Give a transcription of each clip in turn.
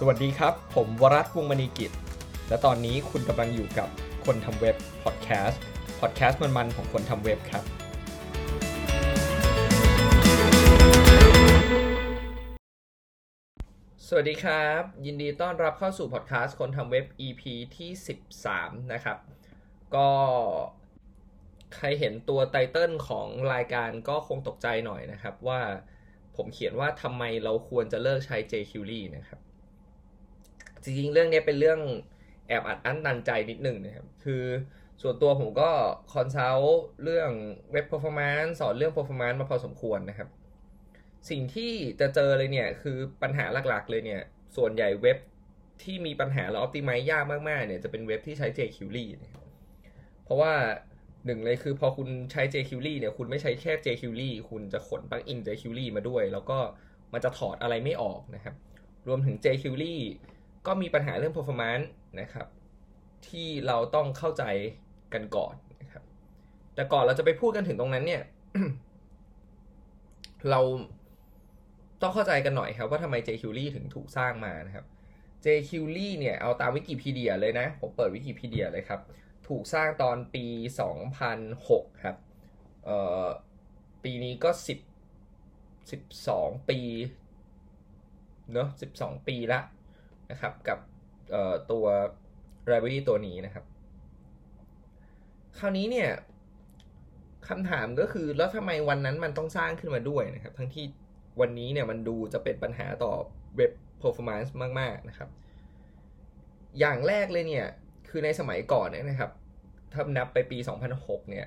สวัสดีครับ ผมวรัตน์วงมณีกิจ และตอนนี้คุณกำลังอยู่กับคนทำเว็บพอดแคสต์พอดแคสต์มันๆของคนทำเว็บครับ สวัสดีครับ ยินดีต้อนรับเข้าสู่พอดแคสต์คนทำเว็บ EP ที่ 13 นะครับ ก็ใครเห็นตัวไตเติลของรายการก็คงตกใจหน่อยนะครับว่าผมเขียนว่าทำไมเราควรจะเลิกใช้ jQuery นะครับ จริงๆเรื่องนี้เป็นเรื่องแอบอัดอั้นตันใจนิดหนึ่งนะครับ คือส่วนตัวผมก็คอนซัลท์เรื่องเว็บ performance สอนเรื่อง performance มาพอสมควรนะครับ สิ่งที่จะเจอเลยเนี่ยคือปัญหาหลักๆ เลยเนี่ย ส่วนใหญ่เว็บที่มีปัญหาแล้ว optimize ยากมากๆเนี่ยจะเป็นเว็บที่ใช้ jQuery นะครับเพราะว่าหนึ่งเลยคือพอคุณใช้ jQuery เนี่ยคุณไม่ใช้แค่ jQuery คุณจะขนปลั๊กอิน jQuery มาด้วย แล้วก็มันจะถอดอะไรไม่ออกนะครับ รวมถึง jQuery ก็มีปัญหาเรื่อง performance นะครับ ที่เราต้องเข้าใจกันก่อนนะครับ แต่ก่อนเราจะไปพูดกันถึงตรงนั้นเนี่ย เราต้องเข้าใจกันหน่อยครับว่าทำไม jQuery ถึงถูกสร้างมานะครับ jQuery เนี่ยเอาตามวิกิพีเดียเลยนะ ผมเปิดวิกิพีเดียเลยครับ ถูกสร้างตอนปี 2006 ครับ เอ่อ ปีนี้ก็ 10 12 ปี เนอะ12 ปีละ นะครับกับตัว library ตัวนี้นะครับ คราวนี้เนี่ยคำถามก็คือแล้วทำไมวันนั้นมันต้องสร้างขึ้นมาด้วยนะครับ ทั้งที่วันนี้เนี่ยมันดูจะเป็นปัญหาต่อเว็บ performance มาก ๆ นะครับ อย่างแรกเลยเนี่ย คือในสมัยก่อนเนี่ยนะครับ ถ้านับไปปี 2006 เนี่ย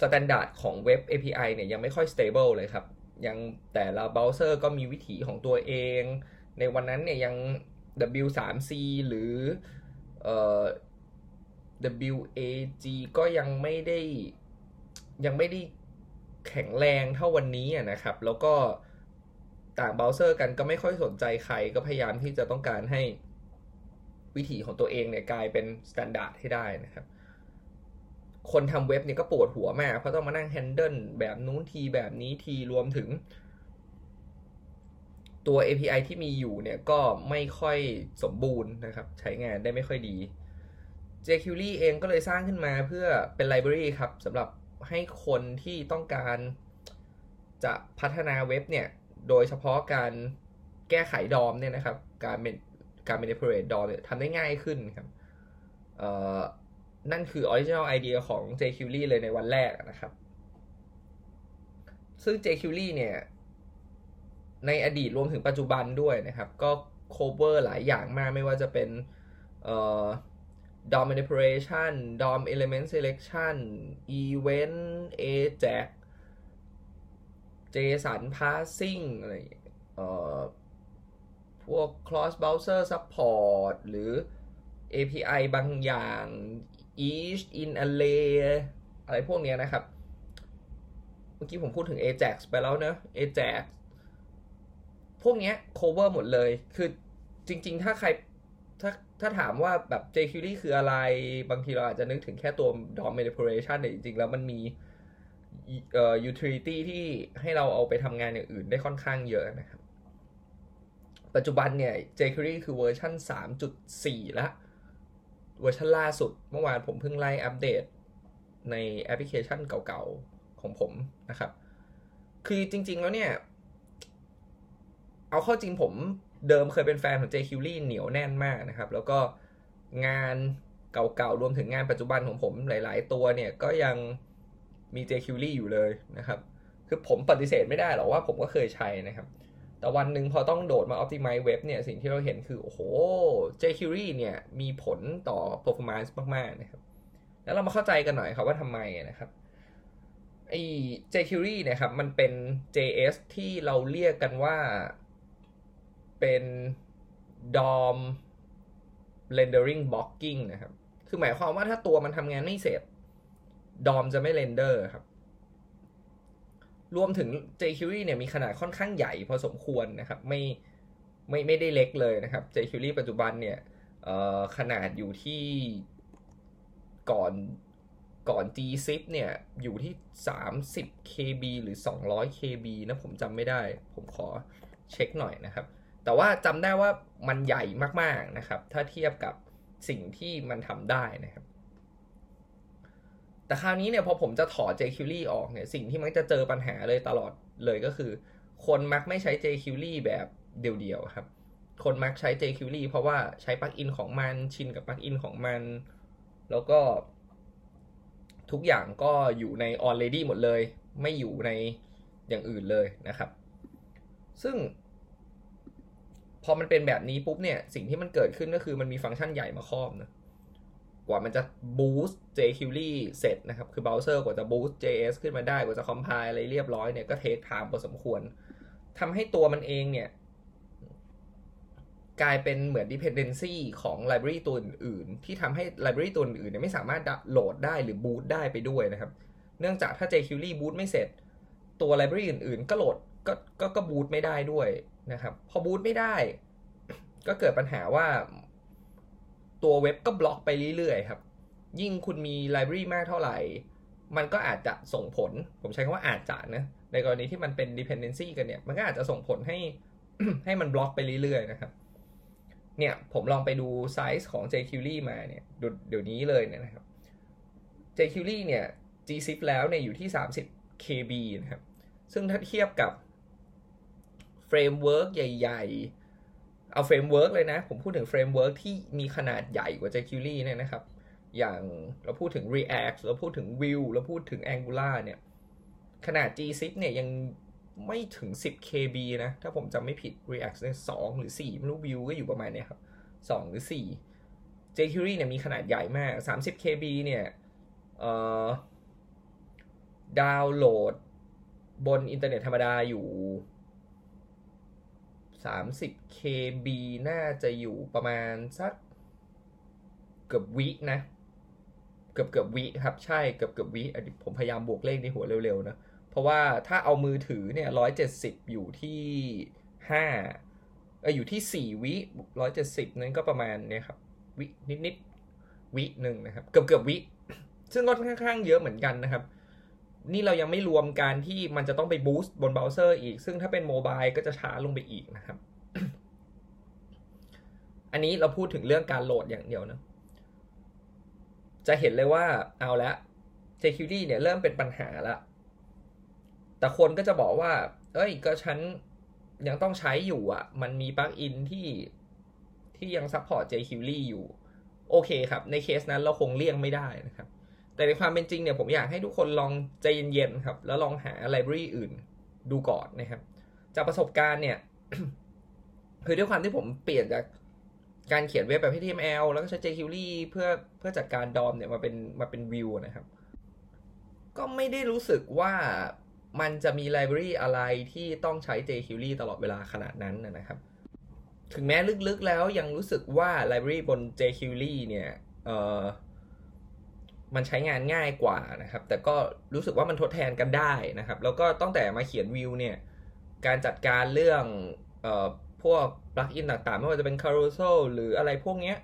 standard ของเว็บ API เนี่ยยังไม่ค่อย stable เลยครับ ยังแต่ละเบราว์เซอร์ก็มีวิถีของตัวเอง ในวันนั้นเนี่ยยัง W3C หรือเอ่อ WHATWG ก็ยังไม่ได้ยังไม่ได้แข็งแรงเท่าวันนี้นะครับ แล้วก็ต่างเบราว์เซอร์กันก็ไม่ค่อยสนใจใครก็พยายามที่จะต้องการให้วิถีของตัวเองเนี่ยกลายเป็น standard ให้ได้นะครับ คนทำเว็บเนี่ยก็ปวดหัวมากเพราะต้องมานั่ง handle แบบนู้นทีแบบนี้ทีรวมถึง ตัว API ที่มีอยู่เนี่ยก็ไม่ค่อยสมบูรณ์นะครับ ใช้งานได้ไม่ค่อยดี jQuery เองก็เลยสร้างขึ้นมาเพื่อเป็นไลบรารีครับสำหรับให้คนที่ต้องการจะพัฒนาเว็บเนี่ย โดยเฉพาะการแก้ไขดอมเนี่ยนะครับ การเป็นการ manipulate DOM เนี่ยทำได้ง่ายขึ้นครับนั่นคือ original idea ของ jQuery เลยในวันแรกนะครับ ซึ่ง jQuery เนี่ย ในอดีตรวมถึงปัจจุบันด้วยนะครับ ก็ cover หลายอย่างมากไม่ว่าจะเป็น DOM manipulation DOM element selection event ajax JSON parsing อะไรเอ่อพวก cross browser support หรือ API บางอย่าง each in array อะไรพวกนี้นะครับ เมื่อกี้ผมพูดถึง ajax ไปแล้วเนอะ ajax พวกนี้ cover หมดเลย คือจริง ๆ ถ้าใครถ้าถ้าถามว่าแบบ jQuery คืออะไร บางทีเราอาจจะนึกถึงแค่ตัว DOM manipulation แต่จริง ๆ แล้วมันมีเอ่อ utility ที่ให้เราเอาไปทำงานอย่างอื่นได้ค่อนข้างเยอะนะครับ ปัจจุบันเนี่ย jQuery คือเวอร์ชัน3.4 แล้ว เวอร์ชันล่าสุด เมื่อวานผมเพิ่งไล่อัปเดตในแอปพลิเคชันเก่าๆของผมนะครับ คือจริง ๆ แล้วเนี่ย เอาเข้าจริงผมเดิมเคยเป็นแฟนของ jQuery เหนียวแน่นมากนะครับ แล้วก็งานเก่าๆ รวมถึงงานปัจจุบันของผมหลาย ๆ ตัวเนี่ยก็ยังมี jQuery อยู่เลยนะครับ คือผมปฏิเสธไม่ได้หรอกว่าผมก็เคยใช้นะครับ แต่วันหนึ่งพอต้องโดดมา optimize web เนี่ยสิ่งที่เราเห็นคือ โอ้โห jQuery เนี่ยมีผลต่อ performance มาก ๆ นะครับ แล้วเรามาเข้าใจกันหน่อยครับว่าทำไมนะครับไอ้ jQuery นี่ยครับมันเป็น JS ที่เราเรียกกันว่า เป็น DOM rendering blocking นะครับ คือหมายความว่าถ้าตัวมันทำงานไม่เสร็จ DOM จะไม่เรนเดอร์ครับ รวมถึง jQuery เนี่ยมีขนาดค่อนข้างใหญ่พอสมควรนะครับ ไม่ไม่ไม่ได้เล็กเลยนะครับ jQuery ปัจจุบันเนี่ยขนาดอยู่ที่ก่อนก่อน gzip เนี่ยอยู่ที่ 30 KB หรือ 200 KB นะผมจำไม่ได้ ผมขอเช็คหน่อยนะครับ แต่ว่าจำได้ว่ามันใหญ่มากๆนะครับ ถ้าเทียบกับสิ่งที่มันทำได้นะครับ แต่คราวนี้เนี่ยพอผมจะถอด jQuery ออกเนี่ยสิ่งที่มันจะเจอปัญหาเลยตลอดเลยก็คือ คนมักไม่ใช้ jQuery แบบเดียวๆครับ คนมักใช้ jQuery เพราะว่าใช้ปลั๊กอินของมันชินกับปลั๊กอินของมัน แล้วก็ ทุกอย่างก็อยู่ใน already หมดเลย ไม่อยู่ในอย่างอื่นเลยนะครับ ซึ่ง พอมันเป็นแบบนี้ปุ๊บเนี่ย สิ่งที่มันเกิดขึ้นก็คือมันมีฟังก์ชันใหญ่มาครอบนะกว่ามันจะ boost jQuery เสร็จนะครับ คือเบราว์เซอร์กว่าจะ boost JS ขึ้นมาได้ กว่าจะ compile อะไรเรียบร้อยเนี่ยก็ take time พอสมควรทำให้ตัวมันเองเนี่ย กลายเป็นเหมือน dependency ของ library ตัวอื่นๆที่ทำให้ library ตัวอื่นเนี่ยไม่สามารถโหลดได้หรือ boot ได้ไปด้วยนะครับ เนื่องจากถ้า jQuery boot ไม่เสร็จ ตัว library อื่นๆ ก็โหลดก็ก็ก็ boot ไม่ได้ด้วย นะครับ พอ boot ไม่ได้ ก็เกิดปัญหาว่า ตัวเว็บก็บล็อกไปเรื่อยๆครับ ยิ่งคุณมี library มากเท่าไหร่ มันก็อาจจะส่งผล ผมใช้คำว่าอาจจะนะในกรณีที่มันเป็น dependency กันเนี่ย มันก็อาจจะส่งผลให้ให้มัน bloat ไปเรื่อยๆนะครับ เนี่ยผมลองไปดูไซส์ของ jQuery มาเนี่ยเดี๋ยวนี้เลยเนี่ยนะครับ jQuery เนี่ย gzip แล้วเนี่ยอยู่ที่ 30 KB นะครับ ซึ่งถ้าเทียบกับ เฟรมเวิร์กใหญ่ ๆ เอาเฟรมเวิร์กเลยนะ ผมพูดถึงเฟรมเวิร์กที่มีขนาดใหญ่กว่า jQuery เนี่ยนะครับ อย่างเราพูดถึง React เราพูดถึง Vue เราพูดถึง Angular เนี่ย ขนาด gzip เนี่ยยังไม่ถึง 10 KB นะ ถ้าผมจำไม่ผิด React เนี่ย2หรือ 4 ไม่รู้ Vue ก็อยู่ประมาณเนี้ยครับ 2 หรือ 4 jQuery เนี่ยมีขนาดใหญ่มาก 30 KB เนี่ยเอ่อดาวน์โหลดบนอินเทอร์เน็ตธรรมดาอยู่ 30 KB น่าจะอยู่ประมาณสักเกือบวินะ เกือบเกือบวิครับ ใช่เกือบเกือบวิผมพยายามบวกเลขในหัวเร็วๆนะ เพราะว่าถ้าเอามือถือเนี่ยร้อยเจ็ดสิบอยู่ที่ห้าเอออยู่ที่สี่วิร้อยเจ็ดสิบนั้นก็ประมาณเนี่ยครับ วินิดนิดวิหนึ่งนะครับ เกือบเกือบวิ ซึ่งก็ค่อนข้างเยอะเหมือนกันนะครับ นี่เรายังไม่รวมการที่มันจะต้องไปบูสต์บนเบราว์เซอร์อีก ซึ่งถ้าเป็นโมบายก็จะช้าลงไปอีกนะครับ อันนี้เราพูดถึงเรื่องการโหลดอย่างเดียวนะ จะเห็นเลยว่าเอาละ jQuery เนี่ยเริ่มเป็นปัญหาละ แต่คนก็จะบอกว่า เอ้ย ก็ฉันยังต้องใช้อยู่อะ มันมีปลั๊กอินที่ที่ยัง support jQuery อยู่ โอเคครับ ในเคสนั้นเราคงเลี่ยงไม่ได้นะครับ แต่ในความเป็นจริงเนี่ยผมอยากให้ทุกคนลองใจเย็นๆครับ แล้วลองหาไลบรารีอื่นดูก่อนนะครับ จากประสบการณ์เนี่ย คือด้วยความที่ผมเปลี่ยนจากการเขียนเว็บแบบ HTML แล้วก็ใช้ jQuery เพื่อเพื่อจัดการดอมเนี่ยมาเป็นมาเป็นวิวนะครับ ก็ไม่ได้รู้สึกว่ามันจะมีไลบรารีอะไรที่ต้องใช้ jQuery ตลอดเวลาขนาดนั้นนะครับ ถึงแม้ลึกๆแล้วยังรู้สึกว่าไลบรารีบน jQuery เนี่ย เออ มันใช้งานง่ายกว่านะครับ แต่ก็รู้สึกว่ามันทดแทนกันได้นะครับ แล้วก็ตั้งแต่มาเขียนวิวเนี่ย การจัดการเรื่องเอ่อพวกปลั๊กอินต่างๆ ไม่ว่าจะเป็น Carousel หรืออะไรพวกเนี้ย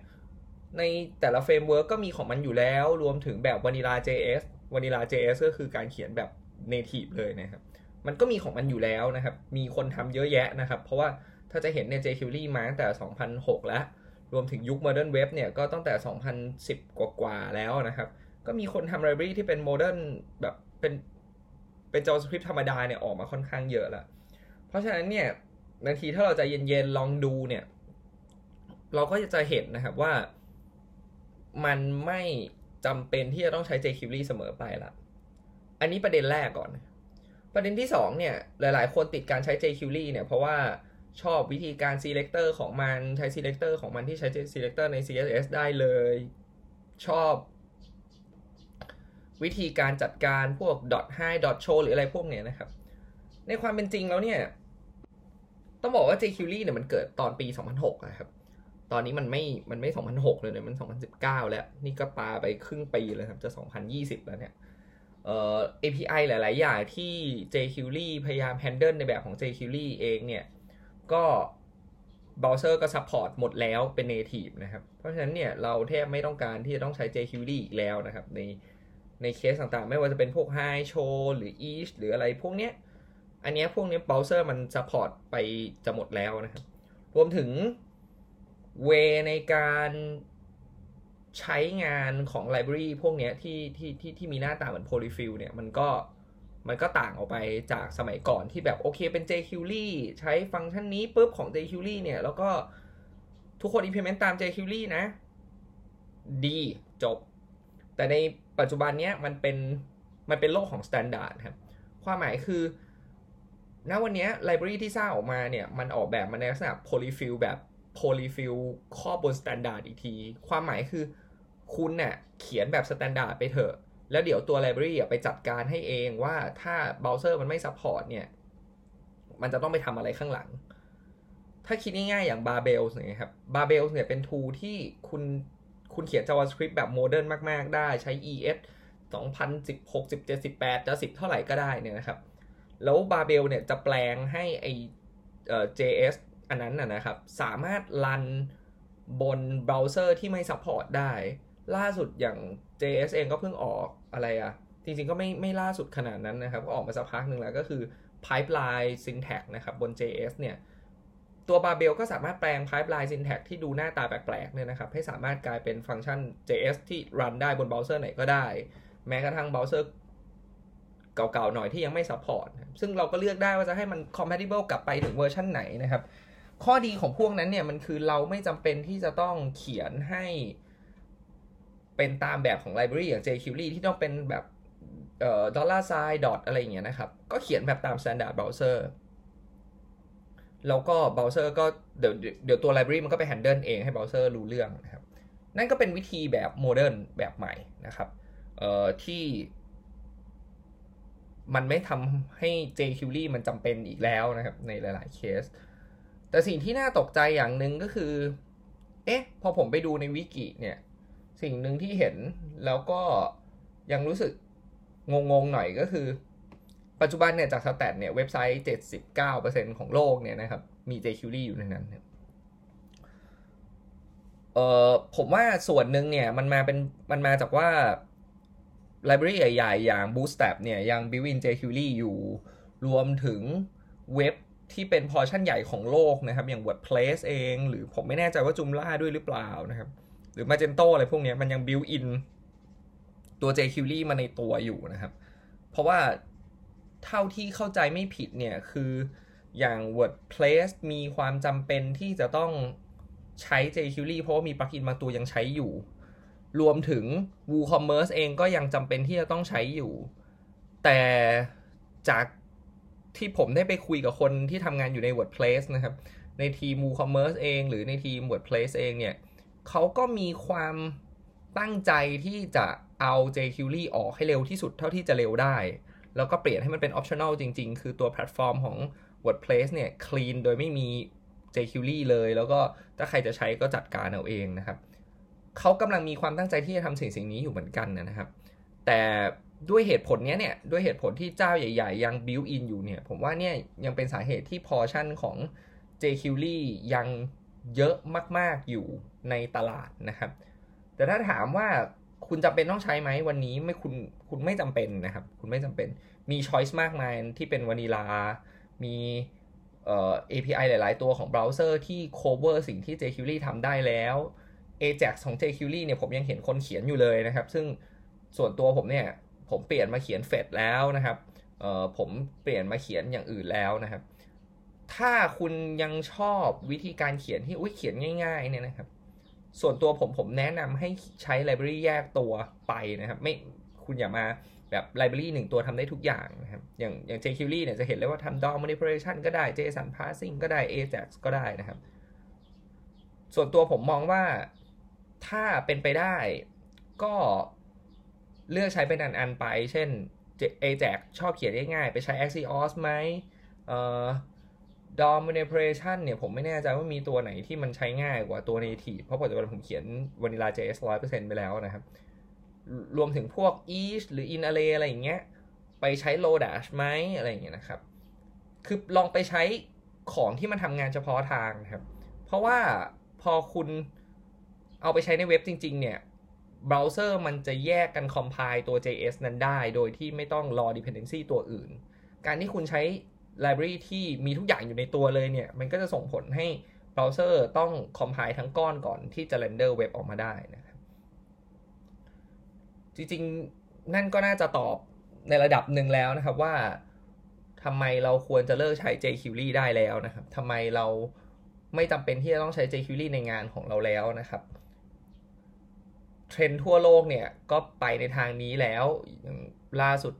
ในแต่ละเฟรมเวิร์กก็มีของมันอยู่แล้ว รวมถึงแบบ Vanilla JS Vanilla JS ก็คือการเขียนแบบ native เลยนะครับ มันก็มีของมันอยู่แล้วนะครับ มีคนทำเยอะแยะนะครับ เพราะว่าถ้าจะเห็นเนี่ย jQuery มาตั้งแต่ 2006 แล้ว รวมถึงยุค Modern Web เนี่ยก็ตั้งแต่ 2010 กว่าๆแล้วนะครับ ก็มีคนทำไลบรารีที่เป็นโมเดิร์นแบบเป็นเป็น JavaScript ธรรมดาเนี่ยออกมาค่อนข้างเยอะล้วเพราะฉะนั้นเนี่ยบางทีถ้าเราจะเย็นๆลองดูเนี่ย เราก็จะเห็นนะครับว่ามันไม่จำเป็นที่จะต้องใช้ jQuery เสมอไปละอันนี้ประเด็นแรกก่อน ประเด็นที่2เนี่ยหลายๆ คนติดการใช้ jQuery เนี่ยเพราะว่าชอบวิธีการ selector ของมันใช้ selector ของมันที่ใช้ selector ใน CSS ได้เลย ชอบ วิธีการจัดการพวก dot high dot show หรืออะไรพวกเนี้ยนะครับ ในความเป็นจริงแล้วเนี่ย ต้องบอกว่า jQuery เนี่ยมันเกิดตอนปี 2006นะครับ ตอนนี้มันไม่ มันไม่ 2006 เลยเนี่ยมัน 2019 แล้ว นี่ก็ปาไปครึ่งปีเลยครับ จะ 2020 แล้วเนี่ย เอ่อ API หลาย ๆ อย่างที่ jQuery พยายาม handle ในแบบของ jQuery เองเนี่ย ก็เบราว์เซอร์ก็ support หมดแล้วเป็น native นะครับ เพราะฉะนั้นเนี่ยเราแทบไม่ต้องการที่จะต้องใช้ jQuery อีกแล้วนะครับใน ในเคสต่างๆ ไม่ว่าจะเป็นพวก Hide Show หรือ Each หรืออะไรพวกเนี้ย อันเนี้ยพวกนี้เบราว์เซอร์มัน support ไปจะหมดแล้วนะครับ รวมถึง way ในการใช้งานของไลบรารีพวกเนี้ยที่ที่ที่ที่มีหน้าตาเหมือน polyfill เนี่ยมันก็มันก็ต่างออกไปจากสมัยก่อนที่แบบโอเคเป็น jQuery ใช้ฟังก์ชันนี้ปุ๊บของ jQuery เนี่ย แล้วก็ทุกคน implement ตาม jQuery นะ ดีจบ แต่ในปัจจุบันเนี้ยมันเป็นมันเป็นโลกของ standard ครับ ความหมายคือ ณ วันนี้ไลบรารีที่สร้างออกมาเนี่ย มันออกแบบมาในลักษณะ polyfill แบบ polyfill ข้อบน standard อีกที ความหมายคือคุณเน่ยเขียนแบบ standard ไปเถอะ แล้วเดี๋ยวตัวไลบรารีไปจัดการให้เองว่าถ้าเบราว์เซอร์มันไม่ support เนี่ย มันจะต้องไปทำอะไรข้างหลัง ถ้าคิดง่ายๆอย่าง Babel เนี่ยครับ Babel เนี่ยเป็น tool ที่คุณ คุณเขียน JavaScript แบบ modern มาก ๆ ได้ใช้ ES 2016 17 18จะ10 เท่าไหร่ก็ได้เนี่ยนะครับ แล้ว Babel เนี่ยจะแปลงให้ไอเอ่อ JS อันนั้นนะนะครับ สามารถรันบนเบราว์เซอร์ที่ไม่ support ได้ ล่าสุดอย่าง JS เองก็เพิ่งออกอะไรอะจริงๆ ก็ไม่ไม่ล่าสุดขนาดนั้นนะครับ ก็ออกมาสักพักหนึ่งแล้วก็คือ pipeline syntax นะครับบน JS เนี่ย ตัว Babel ก็สามารถแปลง pipeline syntax ที่ดูหน้าตาแปลกๆเนี่ยนะครับ ให้สามารถกลายเป็นฟังก์ชัน JS ที่รันได้บนเบราว์เซอร์ไหนก็ได้ แม้กระทั่งเบราว์เซอร์เก่าๆหน่อยที่ยังไม่ support ซึ่งเราก็เลือกได้ว่าจะให้มัน compatible กลับไปถึงเวอร์ชันไหนนะครับ ข้อดีของพวกนั้นเนี่ยมันคือเราไม่จำเป็นที่จะต้องเขียนให้เป็นตามแบบของไลบรารีอย่าง jQuery ที่ต้องเป็นแบบเอ่อ dollar sign dot อะไรอย่างเงี้ยนะครับ ก็เขียนแบบตาม standard browser แล้วก็เบราว์เซอร์ก็เดี๋ยวเดี๋ยวตัวไลบรารีมันก็ไป handle เองให้เบราว์เซอร์รู้เรื่องนะครับ นั่นก็เป็นวิธีแบบ modern แบบใหม่นะครับเอ่อที่มันไม่ทำให้ jQuery มันจำเป็นอีกแล้วนะครับ ในหลาย ๆ เคส แต่สิ่งที่น่าตกใจอย่างหนึ่งก็คือ เอ๊ะ พอผมไปดูในวิกิเนี่ย สิ่งหนึ่งที่เห็นแล้วก็ยังรู้สึกงง ๆ หน่อยก็คือ ปัจจุบันเนี่ยจากสแตทเนี่ยเว็บไซต์ 79%ของโลกเนี่ยนะครับมี jQuery อยู่ในนั้นเอ่อผมว่าส่วนหนึ่งเนี่ยมันมาเป็นมันมาจากว่าไลบรารีใหญ่ๆอย่าง Bootstrap เนี่ยยัง built-in jQuery อยู่รวมถึงเว็บที่เป็นพอร์ชั่นใหญ่ของโลกนะครับ อย่าง WordPress เอง หรือผมไม่แน่ใจว่า Joomla ด้วยหรือเปล่านะครับ หรือ Magento อะไรพวกนี้มันยัง built-in ตัว jQuery มาในตัวอยู่นะครับ เพราะว่า เท่าที่เข้าใจไม่ผิดเนี่ยคืออย่าง WordPress มีความจำเป็นที่จะต้องใช้ jQuery เพราะว่ามีปลั๊กอินบางตัวยังใช้อยู่ รวมถึง WooCommerce เองก็ยังจำเป็นที่จะต้องใช้อยู่ แต่จากที่ผมได้ไปคุยกับคนที่ทำงานอยู่ใน WordPress นะครับ ในทีม WooCommerce เอง หรือในทีม WordPress เองเนี่ยเขาก็มีความตั้งใจที่จะเอา jQuery ออกให้เร็วที่สุดเท่าที่จะเร็วได้ แล้วก็เปลี่ยนให้มันเป็น optional จริง ๆ คือตัวแพลตฟอร์มของ WordPress เนี่ย clean โดยไม่มี jQuery เลย แล้วก็ถ้าใครจะใช้ก็จัดการเอาเองนะครับเขากำลังมีความตั้งใจที่จะทำสิ่งสิ่งนี้อยู่เหมือนกันนะครับ แต่ด้วยเหตุผลนี้เนี่ย ด้วยเหตุผลที่เจ้าใหญ่ๆ ยัง built in อยู่เนี่ย ผมว่าเนี่ยยังเป็นสาเหตุที่พอชั่นของ jQuery ยังเยอะมาก ๆ อยู่ในตลาดนะครับ แต่ถ้าถามว่า คุณจำเป็นต้องใช้ไหมวันนี้ไม่คุณคุณไม่จำเป็นนะครับ คุณไม่จำเป็นมีช้อยส์มากมายที่เป็นวานิลา มีเอ่อ API หลาย ๆ ตัวของเบราว์เซอร์ที่ cover สิ่งที่ jQuery ทำได้แล้ว Ajax ของ jQuery เนี่ยผมยังเห็นคนเขียนอยู่เลยนะครับ ซึ่งส่วนตัวผมเนี่ยผมเปลี่ยนมาเขียนเฟดแล้วนะครับเอ่อผมเปลี่ยนมาเขียนอย่างอื่นแล้วนะครับ ถ้าคุณยังชอบวิธีการเขียนที่อุ้ยเขียนง่าย ๆ เนี่ยนะครับ ส่วนตัวผมผมแนะนำให้ใช้ไลบรารีแยกตัวไปนะครับ ไม่คุณอย่ามาแบบไลบรารีหนึ่งตัวทำได้ทุกอย่างนะครับ อย่างอย่าง jQuery เนี่ยจะเห็นเลยว่าทำ DOM manipulation ก็ได้ JSON parsing ก็ได้ Ajax ก็ได้นะครับ ส่วนตัวผมมองว่าถ้าเป็นไปได้ก็เลือกใช้เป็นอันๆไป เช่น Ajax ชอบเขียนง่ายๆ ไปใช้ Axios ไหมเอ่อ DOM manipulation เนี่ยผมไม่แน่ใจว่ามีตัวไหนที่มันใช้ง่ายกว่าตัว native เพราะปัจจุบันผมเขียน vanilla JS 100%ไปแล้วนะครับ รวมถึงพวก each หรือ in array อะไรอย่างเงี้ย ไปใช้ lodash ไหมอะไรอย่างเงี้ยนะครับ คือลองไปใช้ของที่มันทำงานเฉพาะทางนะครับ เพราะว่าพอคุณเอาไปใช้ในเว็บจริง ๆ เนี่ยเบราว์เซอร์มันจะแยกกัน compile ตัว JS นั้นได้ โดยที่ไม่ต้องรอ dependency ตัวอื่น การที่คุณใช้ library ที่มีทุกอย่างอยู่ในตัวเลยเนี่ย มันก็จะส่งผลให้เบราว์เซอร์ต้อง compile ทั้งก้อนก่อนที่จะ render เว็บออกมาได้นะครับ จริงๆ นั่นก็น่าจะตอบในระดับหนึ่งแล้วนะครับว่าทำไมเราควรจะเลิกใช้ jQuery ได้แล้วนะครับทำไมเราไม่จำเป็นที่จะต้องใช้ jQuery ในงานของเราแล้วนะครับ เทรนด์ทั่วโลกเนี่ยก็ไปในทางนี้แล้วล่าสุด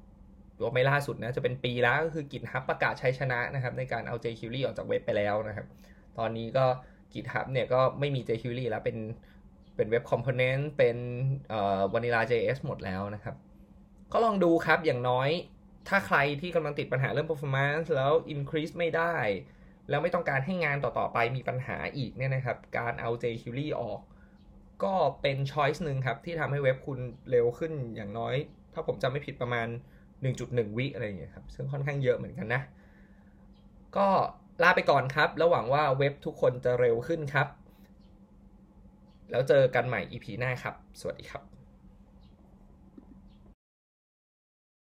ว่าไม่ล่าสุดนะจะเป็นปีแล้วก็คือ GitHub ประกาศชัยชนะนะครับในการเอา jQuery ออกจากเว็บไปแล้วนะครับ ตอนนี้ก็ GitHub เนี่ยก็ไม่มี jQuery แล้วเป็นเป็นเว็บคอมโพเนนต์เป็นเอ่อ Vanilla JS หมดแล้วนะครับ ก็ลองดูครับอย่างน้อยถ้าใครที่กำลังติดปัญหาเรื่อง performance แล้ว increase ไม่ได้ แล้วไม่ต้องการให้งานต่อๆไปมีปัญหาอีกเนี่ยนะครับ การเอา jQuery ออก ก็เป็น choice หนึ่งครับ ที่ทำให้เว็บคุณเร็วขึ้นอย่างน้อย ถ้าผมจำไม่ผิดประมาณ 1.1 วิอะไรอย่างเงี้ยครับ ซึ่งค่อนข้างเยอะเหมือนกันนะ ก็ลาไปก่อนครับ แล้วหวังว่าเว็บทุกคนจะเร็วขึ้นครับ แล้วเจอกันใหม่ EP หน้าครับ สวัสดีครับ